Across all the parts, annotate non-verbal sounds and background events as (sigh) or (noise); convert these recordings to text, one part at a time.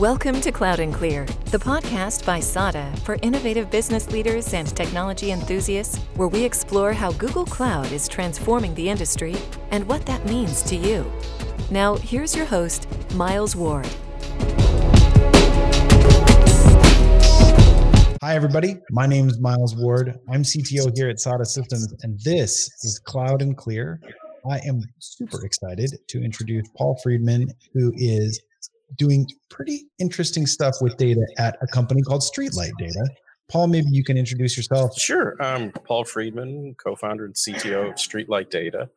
Welcome to Cloud and Clear, the podcast by SADA for innovative business leaders and technology enthusiasts, where we explore how Google Cloud is transforming the industry and what that means to you. Now, here's your host, Miles Ward. Hi, everybody. My name is Miles Ward. I'm CTO here at SADA Systems, and this is Cloud and Clear. I am super excited to introduce Paul Friedman, who is doing pretty interesting stuff with data at a company called Streetlight Data. Paul, maybe you can introduce yourself. Sure. I'm Paul Friedman, co founder and CTO of Streetlight Data.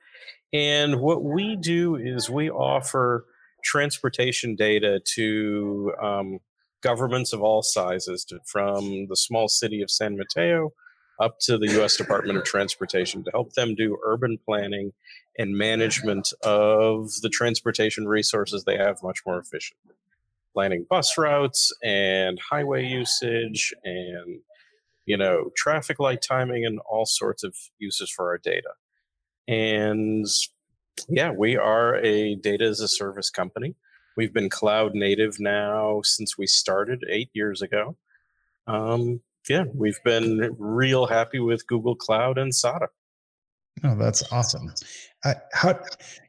And what we do is we offer transportation data to um, governments of all sizes, to, from the small city of San Mateo up to the U.S. Department of Transportation to help them do urban planning and management of the transportation resources they have much more efficiently. Planning bus routes and highway usage and you know traffic light timing and all sorts of uses for our data. And yeah, we are a data as a service company. We've been cloud native now since we started eight years ago. Um, yeah, we've been real happy with Google Cloud and SADA. Oh, that's awesome. Uh, how,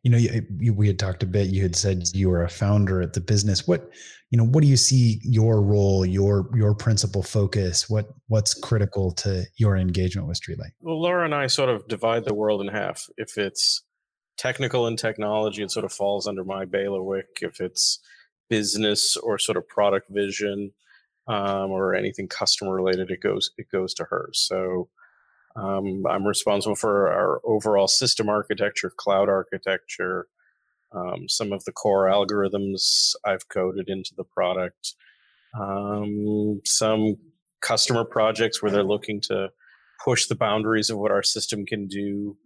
you know, you, you, we had talked a bit. You had said you were a founder at the business. What, you know, what do you see your role, your your principal focus? What what's critical to your engagement with Streetlight? Well, Laura and I sort of divide the world in half. If it's technical and technology, it sort of falls under my bailiwick. If it's business or sort of product vision um, or anything customer related, it goes it goes to her. So um, I'm responsible for our overall system architecture, cloud architecture, um, some of the core algorithms I've coded into the product, um, some customer projects where they're looking to push the boundaries of what our system can do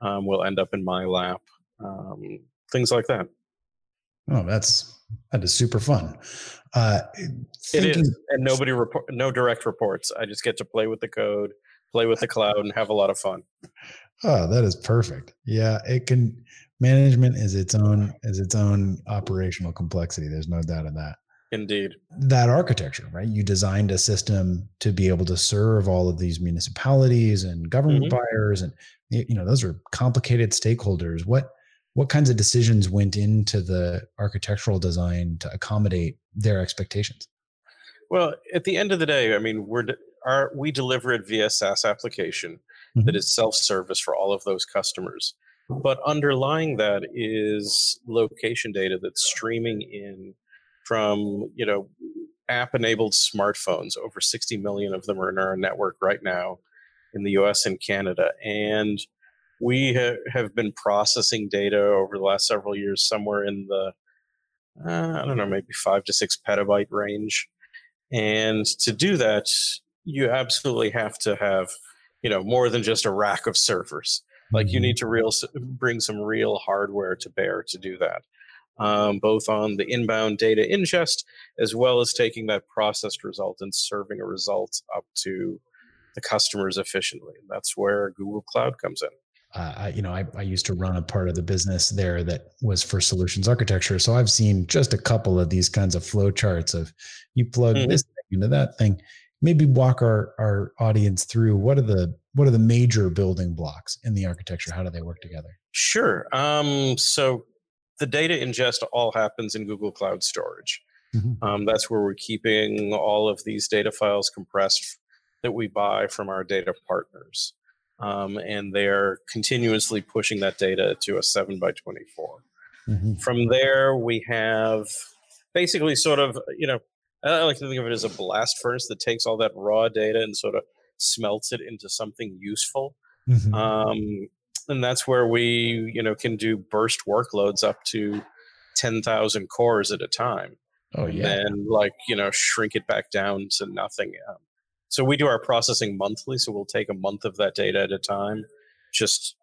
um, will end up in my lap. Um, things like that. Oh, that's that is super fun. Uh, thinking- it is, and nobody report, no direct reports. I just get to play with the code play with the cloud and have a lot of fun. Oh, that is perfect. Yeah, it can management is its own is its own operational complexity. There's no doubt of that. Indeed. That architecture, right? You designed a system to be able to serve all of these municipalities and government mm-hmm. buyers and you know, those are complicated stakeholders. What what kinds of decisions went into the architectural design to accommodate their expectations? Well, at the end of the day, I mean, we're our we deliver it via SaaS application mm-hmm. that is self-service for all of those customers. But underlying that is location data that's streaming in from you know app-enabled smartphones. Over 60 million of them are in our network right now in the U.S. and Canada, and we ha- have been processing data over the last several years, somewhere in the uh, I don't know, maybe five to six petabyte range. And to do that, you absolutely have to have you know more than just a rack of servers like you mm-hmm. need to real bring some real hardware to bear to do that um, both on the inbound data ingest as well as taking that processed result and serving a result up to the customers efficiently that's where google cloud comes in uh, I, you know, I, I used to run a part of the business there that was for solutions architecture. So I've seen just a couple of these kinds of flow charts of you plug mm-hmm. this thing into that thing maybe walk our our audience through what are the what are the major building blocks in the architecture how do they work together sure um, so the data ingest all happens in google cloud storage mm-hmm. um, that's where we're keeping all of these data files compressed that we buy from our data partners um, and they're continuously pushing that data to a 7 by 24 mm-hmm. from there we have basically sort of you know I like to think of it as a blast furnace that takes all that raw data and sort of smelts it into something useful. Mm-hmm. Um, and that's where we, you know, can do burst workloads up to ten thousand cores at a time. Oh yeah, and like you know, shrink it back down to nothing. Um, so we do our processing monthly. So we'll take a month of that data at a time. Just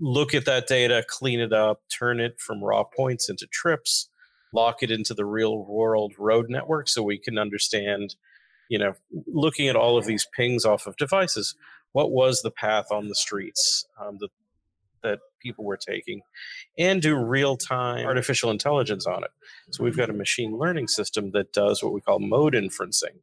look at that data, clean it up, turn it from raw points into trips, lock it into the real world road network so we can understand you know looking at all of these pings off of devices what was the path on the streets um, that that people were taking and do real time artificial intelligence on it. So we've got a machine learning system that does what we call mode inferencing,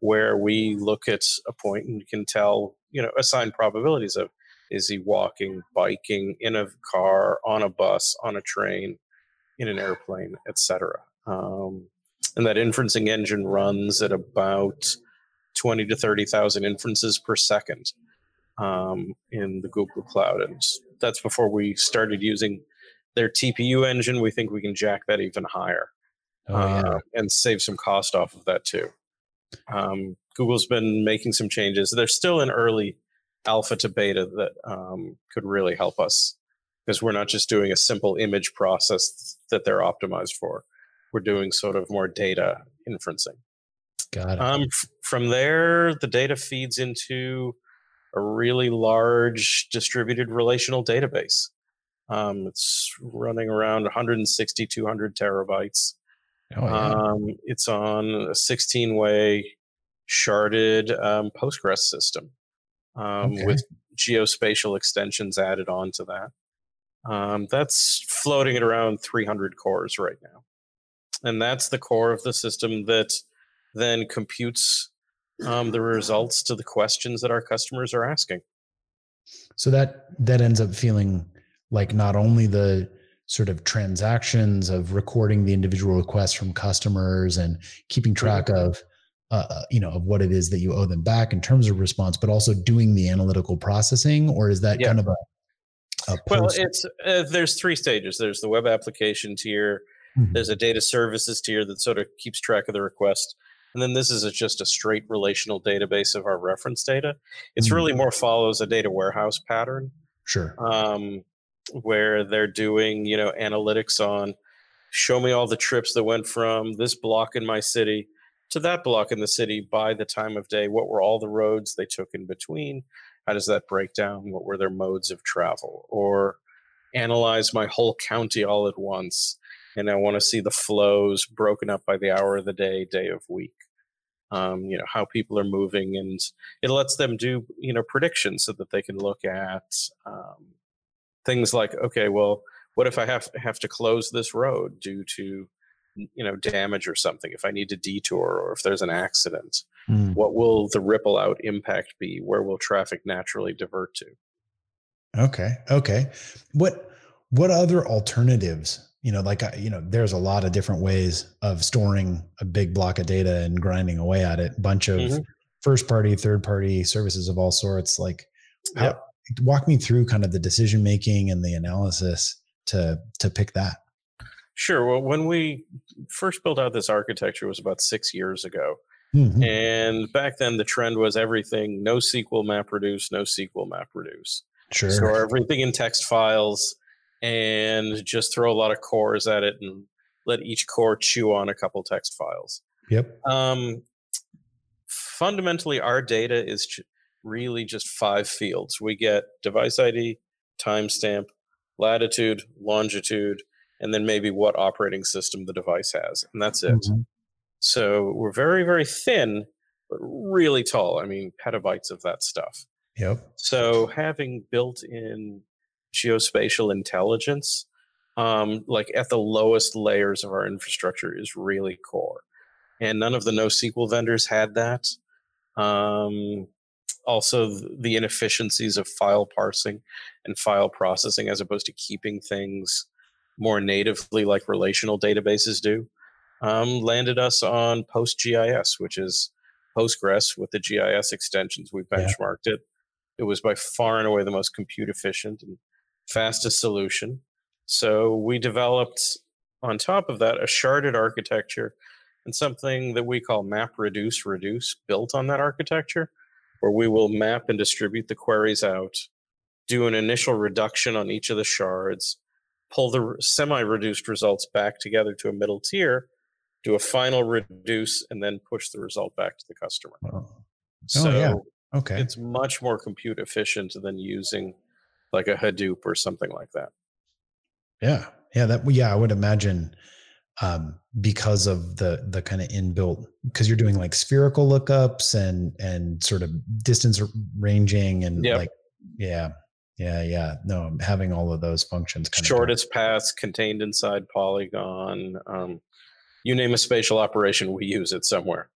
where we look at a point and can tell, you know, assign probabilities of is he walking, biking, in a car, on a bus, on a train, in an airplane, etc. Um, and that inferencing engine runs at about 20 to 30,000 inferences per second um, in the Google Cloud. And that's before we started using their TPU engine. We think we can jack that even higher oh, yeah. uh, and save some cost off of that too. Um, Google's been making some changes. They're still in early alpha to beta that um, could really help us because we're not just doing a simple image process that they're optimized for. We're doing sort of more data inferencing. Got it. Um, f- from there, the data feeds into a really large distributed relational database. Um, it's running around 160, 200 terabytes. Oh, yeah. um, it's on a 16 way sharded um, Postgres system um, okay. with geospatial extensions added onto that. Um, that's floating at around 300 cores right now. And that's the core of the system that then computes um, the results to the questions that our customers are asking. So that that ends up feeling like not only the sort of transactions of recording the individual requests from customers and keeping track of uh, uh, you know of what it is that you owe them back in terms of response but also doing the analytical processing or is that yeah. kind of a, a well it's uh, there's three stages there's the web application tier mm-hmm. there's a data services tier that sort of keeps track of the request and then this is a, just a straight relational database of our reference data. It's mm-hmm. really more follows a data warehouse pattern. Sure. Um, where they're doing, you know, analytics on show me all the trips that went from this block in my city to that block in the city by the time of day. What were all the roads they took in between? How does that break down? What were their modes of travel? Or analyze my whole county all at once and I want to see the flows broken up by the hour of the day, day of week. Um, you know how people are moving, and it lets them do you know predictions so that they can look at um, things like, okay, well, what if I have have to close this road due to you know damage or something? If I need to detour or if there's an accident, mm. what will the ripple out impact be? Where will traffic naturally divert to? Okay, okay. What what other alternatives you know like you know there's a lot of different ways of storing a big block of data and grinding away at it bunch of mm-hmm. first party third party services of all sorts like how, walk me through kind of the decision making and the analysis to to pick that sure well when we first built out this architecture was about six years ago mm-hmm. and back then the trend was everything NoSQL map reduce NoSQL map reduce sure store everything in text files and just throw a lot of cores at it and let each core chew on a couple text files. Yep. Um, fundamentally, our data is really just five fields. We get device ID, timestamp, latitude, longitude, and then maybe what operating system the device has, and that's it. Mm-hmm. So we're very, very thin, but really tall. I mean, petabytes of that stuff. Yep. So having built in geospatial intelligence, um, like at the lowest layers of our infrastructure, is really core. And none of the NoSQL vendors had that. Um, also, the inefficiencies of file parsing and file processing, as opposed to keeping things more natively like relational databases do, um, landed us on PostGIS, which is Postgres with the GIS extensions. We benchmarked yeah. it. It was by far and away the most compute efficient and fastest solution. So we developed on top of that a sharded architecture and something that we call map reduce reduce built on that architecture, where we will map and distribute the queries out, do an initial reduction on each of the shards, pull the semi reduced results back together to a middle tier, do a final reduce, and then push the result back to the customer. Oh, so yeah. Okay. It's much more compute efficient than using like a Hadoop or something like that. Yeah. Yeah. That, yeah, I would imagine um, because of the, the kind of inbuilt, because you're doing like spherical lookups and, and sort of distance ranging and yep. like, yeah. yeah, yeah. No, having all of those functions. Shortest paths contained inside Polygon. Um, you name a spatial operation, we use it somewhere.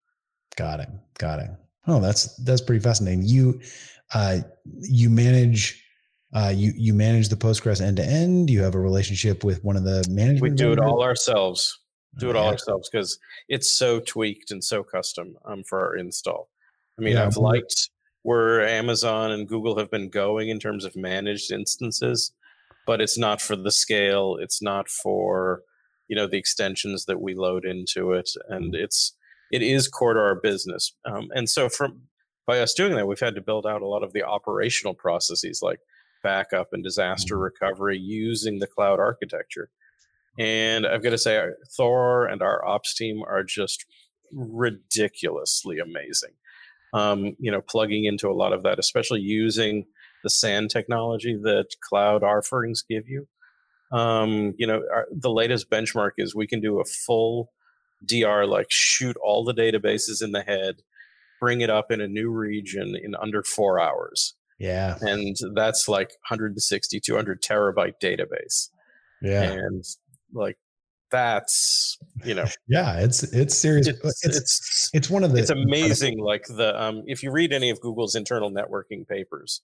Got it. Got it. Oh, that's that's pretty fascinating. You uh, you manage uh, you you manage the Postgres end to end. You have a relationship with one of the management. We do it all ourselves. Do it all ourselves because it's so tweaked and so custom um, for our install. I mean, yeah, I've liked where Amazon and Google have been going in terms of managed instances, but it's not for the scale. It's not for you know the extensions that we load into it, and it's it is core to our business. Um, and so from by us doing that, we've had to build out a lot of the operational processes like backup and disaster mm-hmm. recovery using the cloud architecture. And I've got to say, Thor and our ops team are just ridiculously amazing um, you know, plugging into a lot of that, especially using the SAN technology that cloud offerings give you. Um, you know, our, the latest benchmark is we can do a full DR, like shoot all the databases in the head, bring it up in a new region in under four hours. Yeah. And that's like 160, 200 terabyte database. Yeah. And like that's you know (laughs) yeah it's it's serious it's it's, it's, it's one of the it's amazing like the um if you read any of google's internal networking papers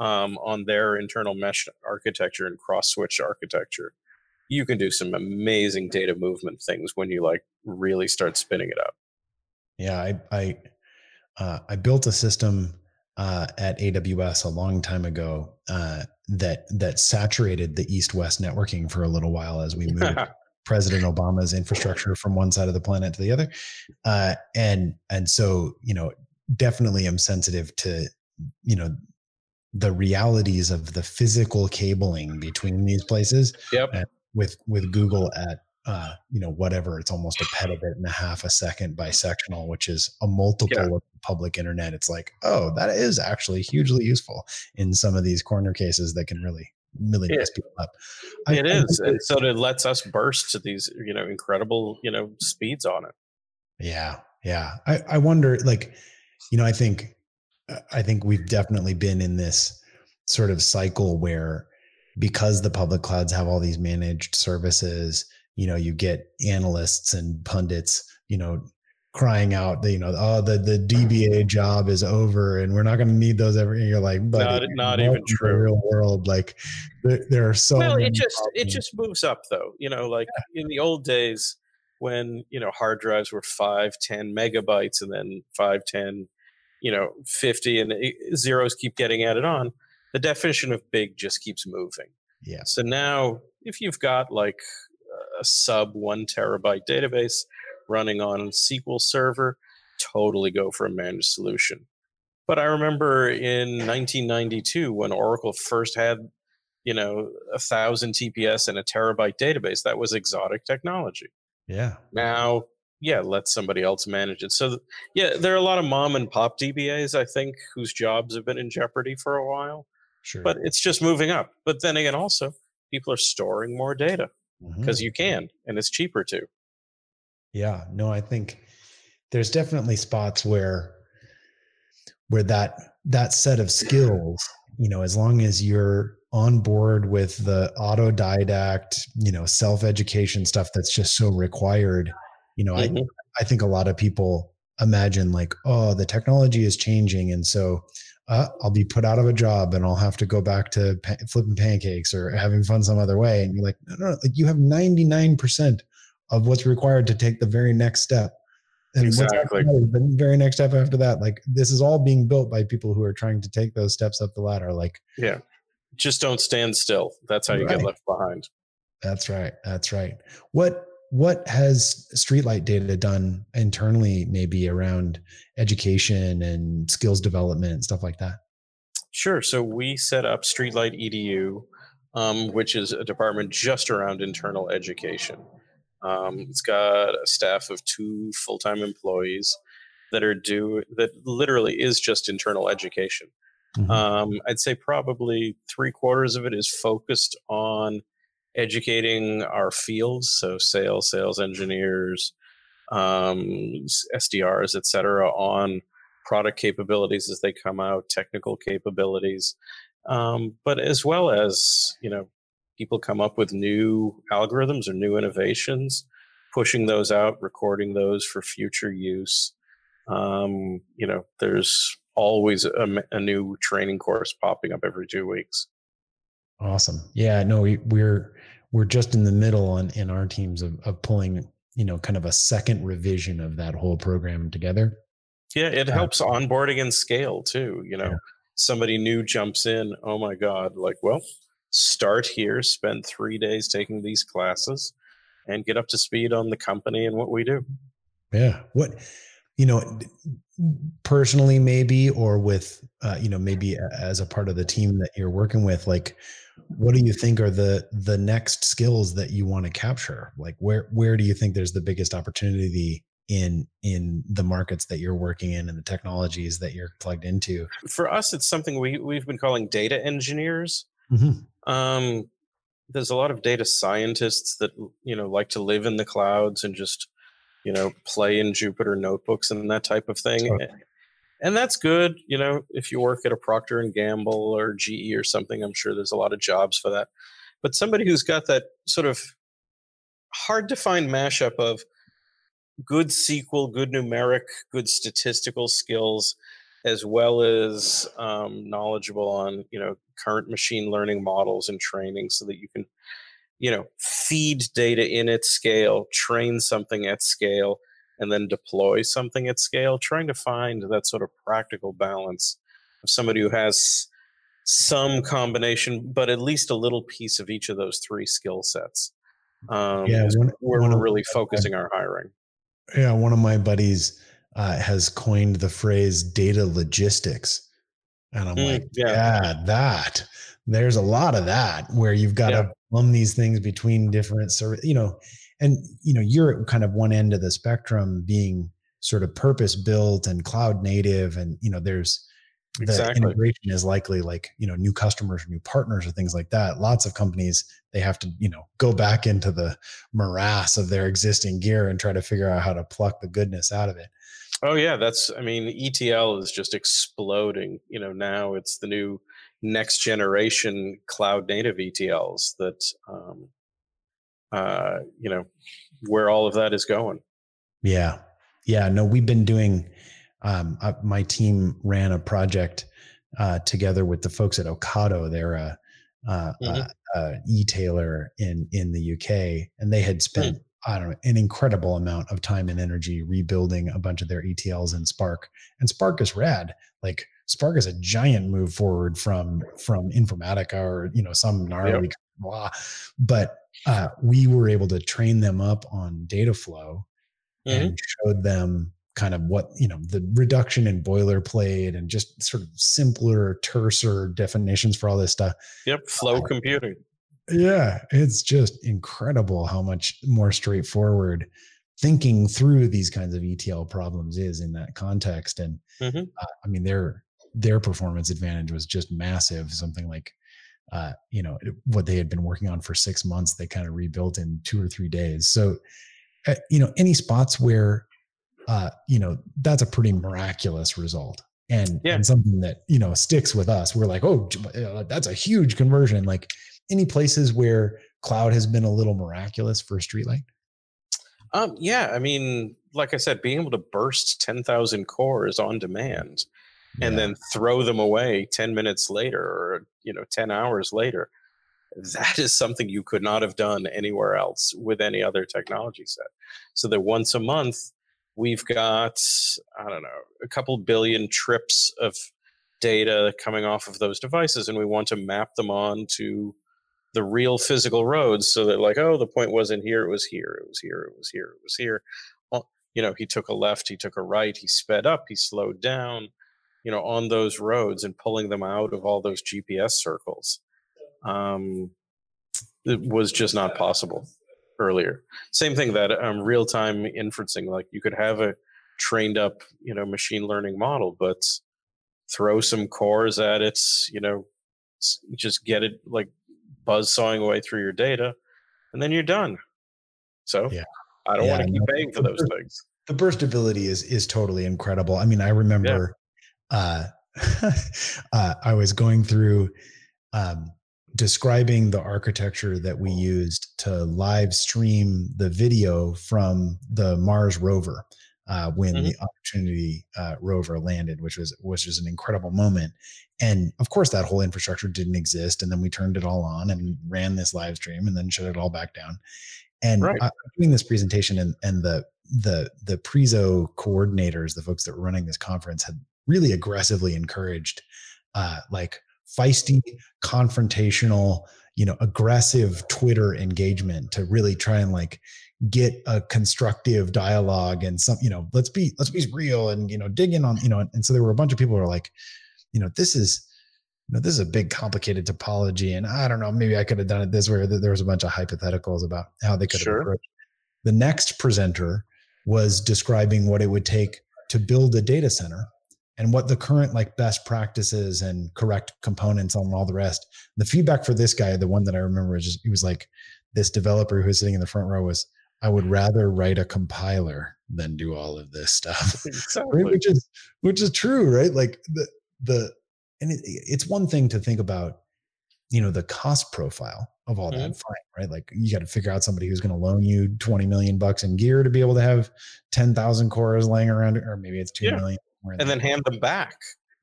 um on their internal mesh architecture and cross switch architecture you can do some amazing data movement things when you like really start spinning it up yeah i i uh, i built a system uh, at AWS a long time ago uh, that that saturated the east-west networking for a little while as we moved (laughs) President Obama's infrastructure from one side of the planet to the other, uh, and and so you know definitely am sensitive to you know the realities of the physical cabling between these places. Yep. And with with Google at uh, you know whatever it's almost a petabit and a half a second bisectional, which is a multiple yeah. of the public internet. It's like oh that is actually hugely useful in some of these corner cases that can really really it, mess people up. I, it is, and so it lets us burst to these, you know, incredible, you know, speeds on it. Yeah, yeah. I, I wonder, like, you know, I think, uh, I think we've definitely been in this sort of cycle where, because the public clouds have all these managed services, you know, you get analysts and pundits, you know, crying out you know oh the the dba (laughs) job is over and we're not going to need those ever and you're like but not, not even true real world like there, there are so well it just problems. it just moves up though you know like yeah. in the old days when you know hard drives were 5 10 megabytes and then 5 10 you know 50 and zeros keep getting added on the definition of big just keeps moving yeah so now if you've got like a sub 1 terabyte database running on SQL Server, totally go for a managed solution. But I remember in 1992 when Oracle first had, you know, a thousand TPS and a terabyte database, that was exotic technology. Yeah. Now, yeah, let somebody else manage it. So, yeah, there are a lot of mom and pop DBAs, I think, whose jobs have been in jeopardy for a while. Sure. But it's just moving up. But then again, also, people are storing more data because mm-hmm. you can, and it's cheaper too. Yeah, no, I think there's definitely spots where where that that set of skills, you know, as long as you're on board with the autodidact, you know, self-education stuff that's just so required, you know, mm-hmm. I I think a lot of people imagine like, oh, the technology is changing and so uh, I'll be put out of a job and I'll have to go back to pa- flipping pancakes or having fun some other way. And you're like, no, no, like you have 99% of what's required to take the very next step. And exactly. The very next step after that, like this is all being built by people who are trying to take those steps up the ladder. Like, yeah, just don't stand still. That's how you right. get left behind. That's right. That's right. What what has Streetlight Data done internally, maybe around education and skills development and stuff like that? Sure. So we set up Streetlight EDU, um, which is a department just around internal education. Um, it's got a staff of two full time employees that are due that literally is just internal education. Mm-hmm. Um, I'd say probably three quarters of it is focused on educating our fields, so sales, sales engineers, um, SDRs, et cetera, on product capabilities as they come out, technical capabilities, um, but as well as you know people come up with new algorithms or new innovations pushing those out recording those for future use. Um, you know there's always a, a, new training course popping up every two weeks awesome. Yeah no we, we're we're just in the middle on in our teams of, of pulling you know kind of a second revision of that whole program together. Yeah it uh, helps onboarding and scale too you know. Yeah. somebody new jumps in oh my god like well start here spend three days taking these classes and get up to speed on the company and what we do. Yeah what you know personally maybe or with uh, you know maybe as a part of the team that you're working with like what do you think are the the next skills that you want to capture? Like where where do you think there's the biggest opportunity in in the markets that you're working in and the technologies that you're plugged into? For us it's something we we've been calling data engineers. Mm-hmm. um there's a lot of data scientists that you know like to live in the clouds and just you know play in jupyter notebooks and that type of thing. Okay and that's good you know if you work at a procter and gamble or ge or something i'm sure there's a lot of jobs for that. But somebody who's got that sort of hard to find mashup of good sql good numeric good statistical skills as well as um, knowledgeable on you know current machine learning models and training so that you can you know feed data in at scale train something at scale and then deploy something at scale, trying to find that sort of practical balance of somebody who has some combination, but at least a little piece of each of those three skill sets. Um, yeah, one, we're one really focusing our hiring. Yeah, one of my buddies uh, has coined the phrase data logistics. And I'm mm, like, yeah. yeah, that. There's a lot of that where you've got yeah. to plumb these things between different service, you know, and you know you're at kind of one end of the spectrum being sort of purpose built and cloud native and you know there's the exactly. integration is likely like you know new customers or new partners or things like that lots of companies they have to you know go back into the morass of their existing gear and try to figure out how to pluck the goodness out of it oh yeah that's i mean etl is just exploding you know now it's the new next generation cloud native etls that um, uh, you know, where all of that is going. Yeah. Yeah. No, we've been doing, um, uh, my team ran a project uh, together with the folks at Ocado. They're a, uh, mm-hmm. a e-tailer in, in the UK and they had spent, mm. I don't know, an incredible amount of time and energy rebuilding a bunch of their ETLs in Spark and Spark is rad. Like Spark is a giant move forward from, from Informatica or, you know, some gnarly yep. blah, but uh, we were able to train them up on data flow mm-hmm. and showed them kind of what you know the reduction in boilerplate and just sort of simpler terser definitions for all this stuff yep flow uh, computing yeah it's just incredible how much more straightforward thinking through these kinds of etl problems is in that context and mm-hmm. uh, i mean their their performance advantage was just massive something like uh, you know what they had been working on for six months they kind of rebuilt in two or three days. So uh, you know any spots where uh, you know that's a pretty miraculous result and yeah. and something that you know sticks with us. We're like oh uh, that's a huge conversion. Like any places where cloud has been a little miraculous for streetlight um yeah i mean like i said being able to burst 10,000 cores on demand and then throw them away 10 minutes later or you know 10 hours later that is something you could not have done anywhere else with any other technology set. So that once a month we've got i don't know a couple billion trips of data coming off of those devices and we want to map them on to the real physical roads so that like oh the point wasn't here it was here it was here it was here it was here. Well, you know he took a left he took a right he sped up he slowed down you know, on those roads and pulling them out of all those GPS circles. Um, it was just not possible earlier. Same thing that um, real time inferencing, like you could have a trained up, you know, machine learning model, but throw some cores at it, you know, just get it like buzz sawing away through your data, and then you're done. So yeah. I don't yeah, want to keep paying for those things. The burst ability is is totally incredible. I mean, I remember uh, (laughs) uh, I was going through um, describing the architecture that we used to live stream the video from the Mars rover uh, when mm-hmm. the Opportunity uh, rover landed, which was which was an incredible moment. And of course, that whole infrastructure didn't exist. And then we turned it all on and ran this live stream, and then shut it all back down. And right. doing this presentation, and and the the the Prezo coordinators, the folks that were running this conference, had really aggressively encouraged uh, like feisty, confrontational, you know, aggressive Twitter engagement to really try and like get a constructive dialogue and some, you know, let's be let's be real and you know, dig in on, you know, and so there were a bunch of people who are like, you know, this is you know, this is a big complicated topology. And I don't know, maybe I could have done it this way. There was a bunch of hypotheticals about how they could sure. have. The next presenter was describing what it would take to build a data center and what the current like best practices and correct components on all the rest. The feedback for this guy, the one that I remember is just he was like this developer who was sitting in the front row was I would rather write a compiler than do all of this stuff. (laughs) Exactly. right? Which is which is true, right? Like the the and it, it's one thing to think about you know the cost profile of all mm-hmm. that fine right like you got to figure out somebody who's going to loan you 20 million bucks in gear to be able to have 10,000 cores laying around or maybe it's two yeah. million, and then hand them back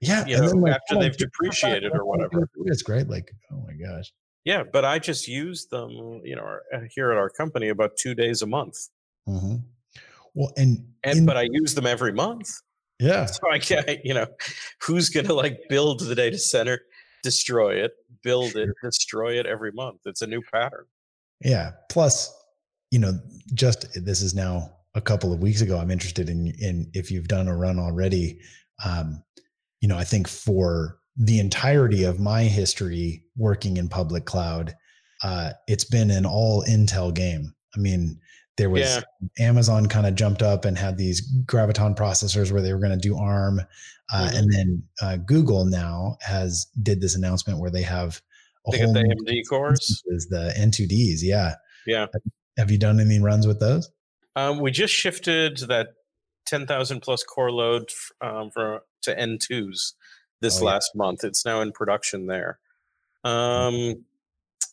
yeah you know, like, after they've depreciated or whatever it's great like oh my gosh yeah but i just use them you know uh, here at our company about two days a month mm-hmm. well and, and in, but i use them every month yeah so i can't (laughs) you know who's going to like build the data center destroy it, build it, destroy it every month. It's a new pattern. Yeah. Plus, you know, just this is now a couple of weeks ago. I'm interested in in if you've done a run already. Um, you know, I think for the entirety of my history working in public cloud, uh, it's been an all Intel game. I mean, there was yeah. Amazon kind of jumped up and had these graviton processors where they were going to do ARM, uh, mm-hmm. and then uh, Google now has did this announcement where they have a they whole the AMD cores, the N2Ds. Yeah, yeah. Have you done any runs with those? Um, we just shifted that ten thousand plus core load um, for to N2s this oh, last yeah. month. It's now in production there. Um,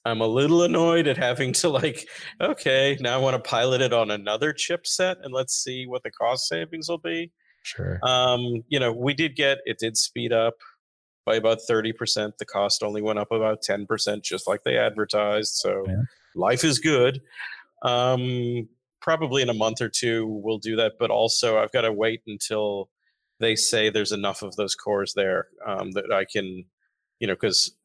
I'm a little annoyed at having to like, okay, now I want to pilot it on another chipset and let's see what the cost savings will be. Sure. Um, you know, we did get it did speed up by about 30%. The cost only went up about 10%, just like they advertised. So yeah. life is good. Um, probably in a month or two we'll do that, but also I've got to wait until they say there's enough of those cores there um, that I can, you know, because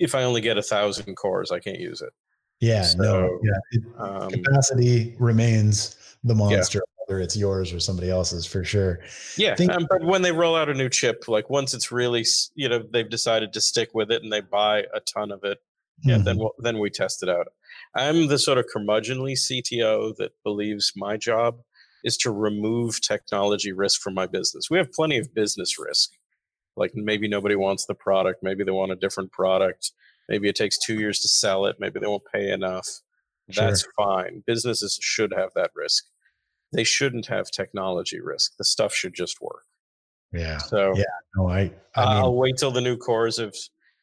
if I only get a thousand cores, I can't use it. Yeah, so, no, yeah. It, um, capacity remains the monster, yeah. whether it's yours or somebody else's, for sure. Yeah, Think- um, but when they roll out a new chip, like once it's really, you know, they've decided to stick with it and they buy a ton of it, yeah, mm-hmm. then we'll, then we test it out. I'm the sort of curmudgeonly CTO that believes my job is to remove technology risk from my business. We have plenty of business risk. Like maybe nobody wants the product maybe they want a different product maybe it takes two years to sell it maybe they won't pay enough. That's sure. fine. Businesses should have that risk. They shouldn't have technology risk. The stuff should just work. Yeah. So yeah no i, I will wait till the new cores have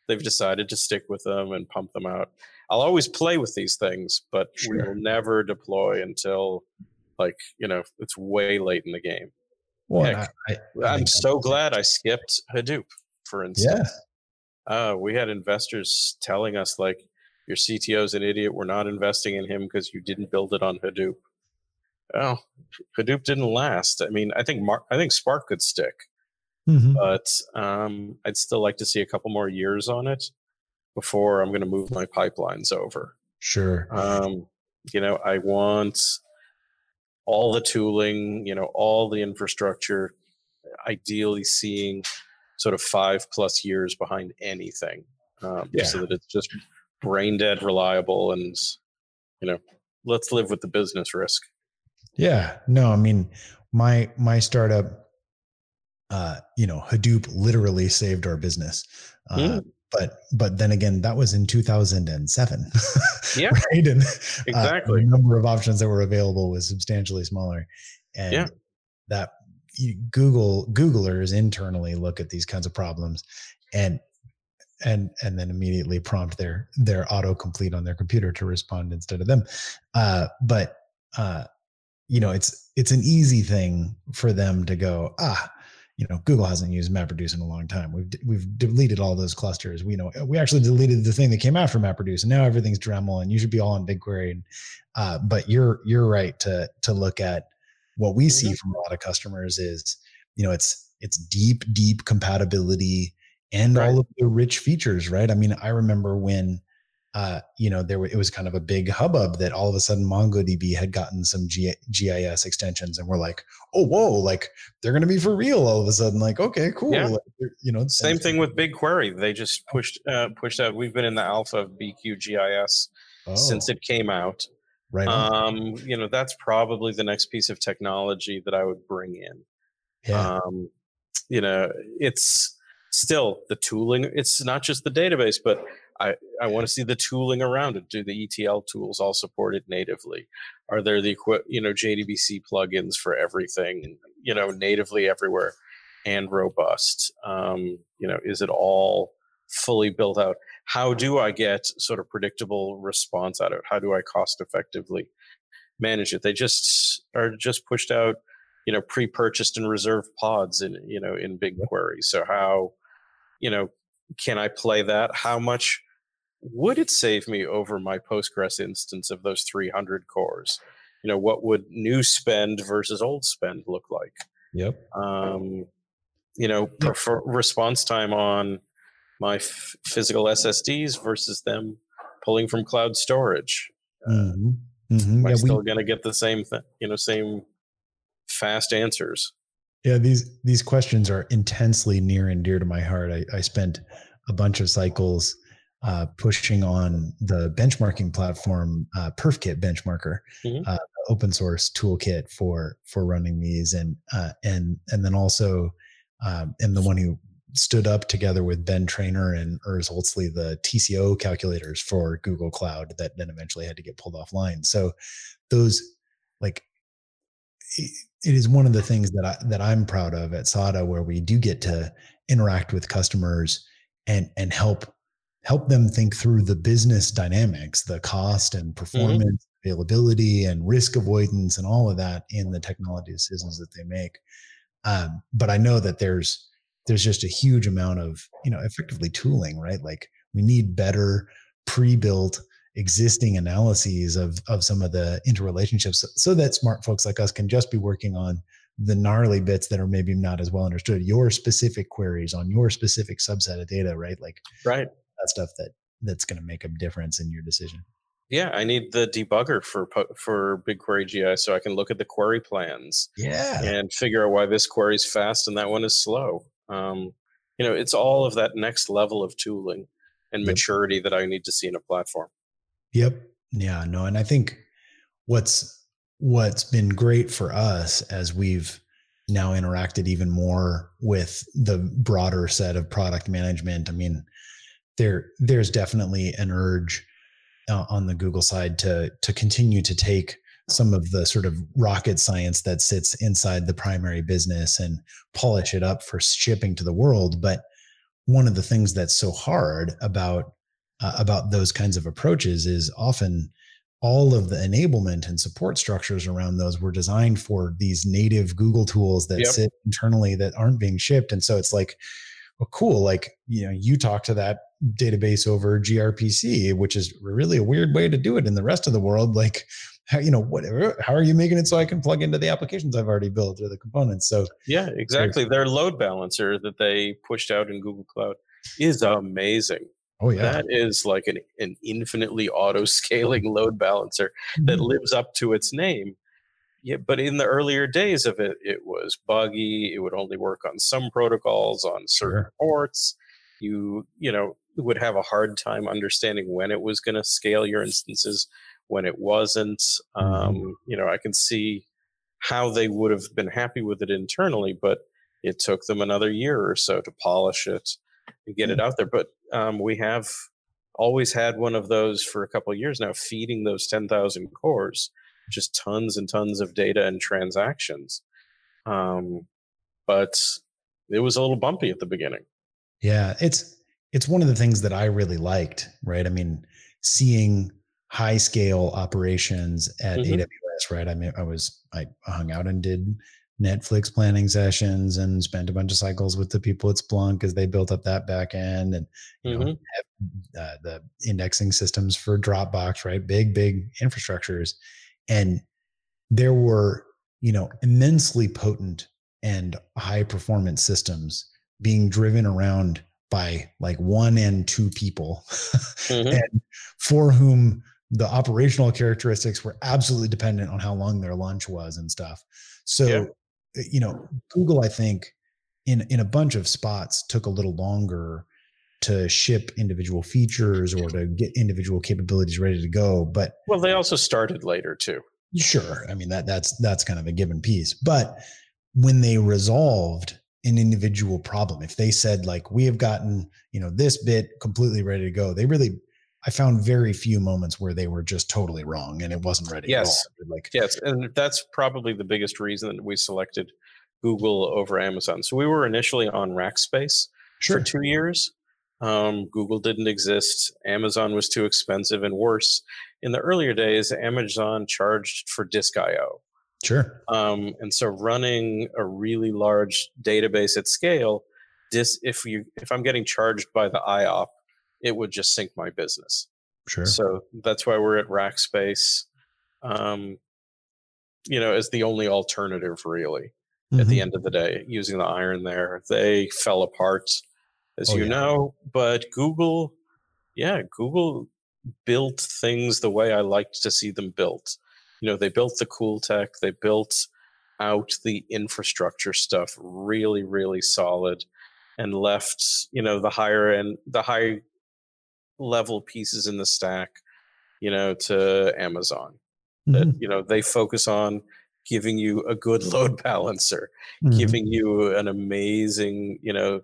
they've decided to stick with them and pump them out i'll always play with these things but sure. we will never deploy until like you know it's way late in the game well, Heck, I, am so glad I skipped Hadoop, for instance. Yeah. Uh, we had investors telling us like, "Your CTO's an idiot. We're not investing in him because you didn't build it on Hadoop." Oh, Hadoop didn't last. I mean, I think Mar- I think Spark could stick, mm-hmm. but um, I'd still like to see a couple more years on it before I'm going to move my pipelines over. Sure. Um, you know, I want all the tooling, you know, all the infrastructure, ideally seeing sort of five plus years behind anything um, yeah. so that it's just brain dead reliable and, you know, let's live with the business risk. Yeah, no, I mean, my, my startup, uh, you know, Hadoop literally saved our business. Uh, mm but but then again that was in 2007 (laughs) yeah right and exactly uh, the number of options that were available was substantially smaller and yeah. that Google Googlers internally look at these kinds of problems and and and then immediately prompt their their autocomplete on their computer to respond instead of them. Uh, but uh, you know, it's it's an easy thing for them to go, ah, you know, Google hasn't used MapReduce in a long time. We've we've deleted all those clusters. We know we actually deleted the thing that came after MapReduce, and now everything's Dremel, and you should be all on BigQuery. And, uh, but you're you're right to to look at what we see mm-hmm. from a lot of customers is, you know, it's it's deep deep compatibility and right. all of the rich features, right? I mean, I remember when uh, you know, there it was kind of a big hubbub that all of a sudden MongoDB had gotten some G, GIS extensions, and we're like, oh, whoa, like they're going to be for real all of a sudden. Like, okay, cool. Yeah. Like, you know, same thing with BigQuery. They just pushed uh, pushed out. We've been in the alpha of BQGIS oh. since it came out. Right. Um, you know, that's probably the next piece of technology that I would bring in. Yeah. Um, you know, it's still the tooling. It's not just the database, but I, I want to see the tooling around it. Do the ETL tools all support it natively? Are there the you know JDBC plugins for everything? You know, natively everywhere and robust. Um, you know, is it all fully built out? How do I get sort of predictable response out of it? How do I cost effectively manage it? They just are just pushed out, you know, pre-purchased and reserved pods in you know in BigQuery. So how, you know, can I play that? How much would it save me over my Postgres instance of those 300 cores? You know, what would new spend versus old spend look like? Yep. Um, you know, prefer response time on my f- physical SSDs versus them pulling from cloud storage. Uh, mm-hmm. Mm-hmm. Am I yeah, still we, going to get the same thing? You know, same fast answers. Yeah, these these questions are intensely near and dear to my heart. I, I spent a bunch of cycles uh, pushing on the benchmarking platform uh, perfkit benchmarker mm-hmm. uh, open source toolkit for for running these and uh, and and then also um, am the one who stood up together with ben treynor and urs hölzle the tco calculators for google cloud that then eventually had to get pulled offline so those like it is one of the things that i that i'm proud of at sada where we do get to interact with customers and and help help them think through the business dynamics, the cost and mm-hmm. performance, mm-hmm. availability, and risk avoidance, and all of that in the technology decisions that they make. Um, but I know that there's there's just a huge amount of you know effectively tooling, right? Like we need better pre-built existing analyses of of some of the interrelationships so that smart folks like us can just be working on the gnarly bits that are maybe not as well understood your specific queries on your specific subset of data right like right that stuff that that's going to make a difference in your decision. Yeah, I need the debugger for for BigQuery GI so I can look at the query plans. Yeah, and figure out why this query is fast and that one is slow. Um, you know, it's all of that next level of tooling and yep. maturity that I need to see in a platform. Yep. Yeah. No, and I think what's what's been great for us as we've now interacted even more with the broader set of product management. I mean, there there's definitely an urge uh, on the Google side to to continue to take some of the sort of rocket science that sits inside the primary business and polish it up for shipping to the world but one of the things that's so hard about uh, about those kinds of approaches is often all of the enablement and support structures around those were designed for these native Google tools that yep. sit internally that aren't being shipped and so it's like well cool like you know you talk to that database over grpc which is really a weird way to do it in the rest of the world like how you know whatever how are you making it so i can plug into the applications i've already built or the components so yeah exactly their load balancer that they pushed out in google cloud is amazing oh yeah that is like an, an infinitely auto scaling load balancer that mm-hmm. lives up to its name yeah, but in the earlier days of it, it was buggy. It would only work on some protocols on certain sure. ports. You, you know, would have a hard time understanding when it was going to scale your instances, when it wasn't. Mm-hmm. Um, you know, I can see how they would have been happy with it internally, but it took them another year or so to polish it and get it out there. But um, we have always had one of those for a couple of years now, feeding those 10,000 cores just tons and tons of data and transactions. Um, but it was a little bumpy at the beginning. Yeah, it's it's one of the things that I really liked, right? I mean, seeing high scale operations at mm-hmm. AWS, right? I mean, I was I hung out and did Netflix planning sessions and spent a bunch of cycles with the people at Splunk as they built up that back end and you mm-hmm. know uh, the indexing systems for Dropbox, right? Big, big infrastructures, and there were you know immensely potent and high performance systems being driven around by like one and two people (laughs) mm-hmm. and for whom the operational characteristics were absolutely dependent on how long their lunch was and stuff so yeah. Eh, you know google i think in in a bunch of spots took a little longer to ship individual features or to get individual capabilities ready to go but well they also started later too sure i mean that that's that's kind of a given piece but when they resolved an individual problem. If they said like we have gotten you know this bit completely ready to go they really i found very few moments where they were just totally wrong and it wasn't ready yes. like yes and that's probably the biggest reason that we selected google over amazon. So we were initially on rackspace sure. for two years. Um, google didn't exist. Amazon was too expensive and worse. In the earlier days amazon charged for disk io Sure. Um, and so running a really large database at scale, this if you if I'm getting charged by the IOP, it would just sink my business. Sure. So that's why we're at Rackspace, um, you know, as the only alternative really mm-hmm. at the mm-hmm. end of the day, using the iron there. They fell apart, as oh, you yeah. know, but Google, yeah, Google built things the way I liked to see them built you know they built the cool tech they built out the infrastructure stuff really really solid and left you know the higher end the high level pieces in the stack you know to amazon mm-hmm. that you know they focus on giving you a good (laughs) load balancer mm-hmm. giving you an amazing you know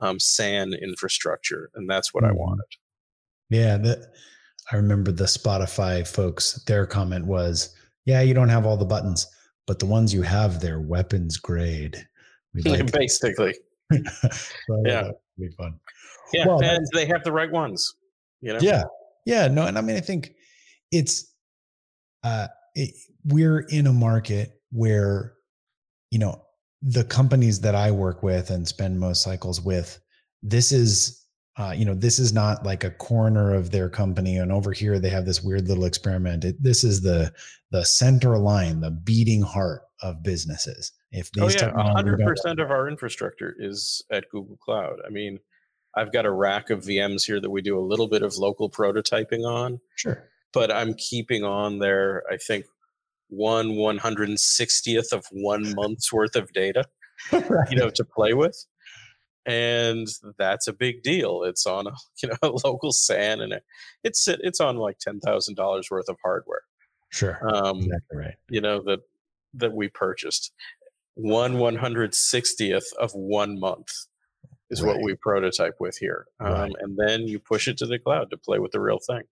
um, SAN infrastructure and that's what mm-hmm. i wanted yeah that I remember the Spotify folks, their comment was, yeah, you don't have all the buttons, but the ones you have, they're weapons grade. (laughs) Like Basically. (laughs) so, yeah. Be fun. Yeah. Well, and they have the right ones, you know? Yeah. Yeah. No. And I mean, I think it's, uh, it, we're in a market where, you know, the companies that I work with and spend most cycles with, this is uh, you know, this is not like a corner of their company, and over here they have this weird little experiment. It, this is the the center line, the beating heart of businesses. If oh, these oh yeah, hundred percent of our infrastructure is at Google Cloud. I mean, I've got a rack of VMs here that we do a little bit of local prototyping on. Sure, but I'm keeping on there. I think one one hundred sixtieth of one month's worth of data, (laughs) right. you know, to play with and that's a big deal. It's on a (laughs) you know a local SAN, and it, it's it's on like ten thousand dollars worth of hardware. Sure, um, exactly right. You know that that we purchased one one hundred sixtieth of one month is right. what we prototype with here, um, right. and then you push it to the cloud to play with the real thing.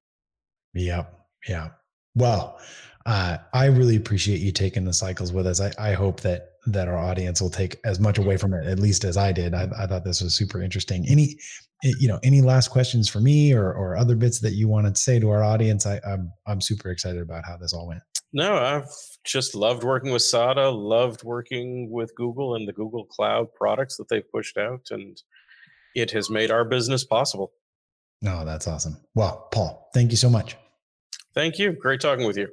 Yeah, yeah. Well, uh, I really appreciate you taking the cycles with us. I, I hope that that our audience will take as much away from it, at least as I did. I, I thought this was super interesting. Any, eh, you know, any last questions for me or or other bits that you wanted to say to our audience? I, I'm I'm super excited about how this all went. No, I've just loved working with SADA. Loved working with Google and the Google Cloud products that they've pushed out, and it has made our business possible. No, oh, that's awesome. Well, Paul, thank you so much. Thank you. Great talking with you.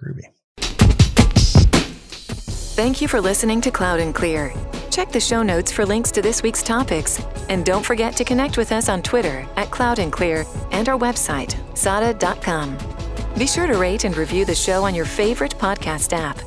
Groovy. Thank you for listening to Cloud and Clear. Check the show notes for links to this week's topics. And don't forget to connect with us on Twitter at Cloud and Clear and our website, sada.com. Be sure to rate and review the show on your favorite podcast app.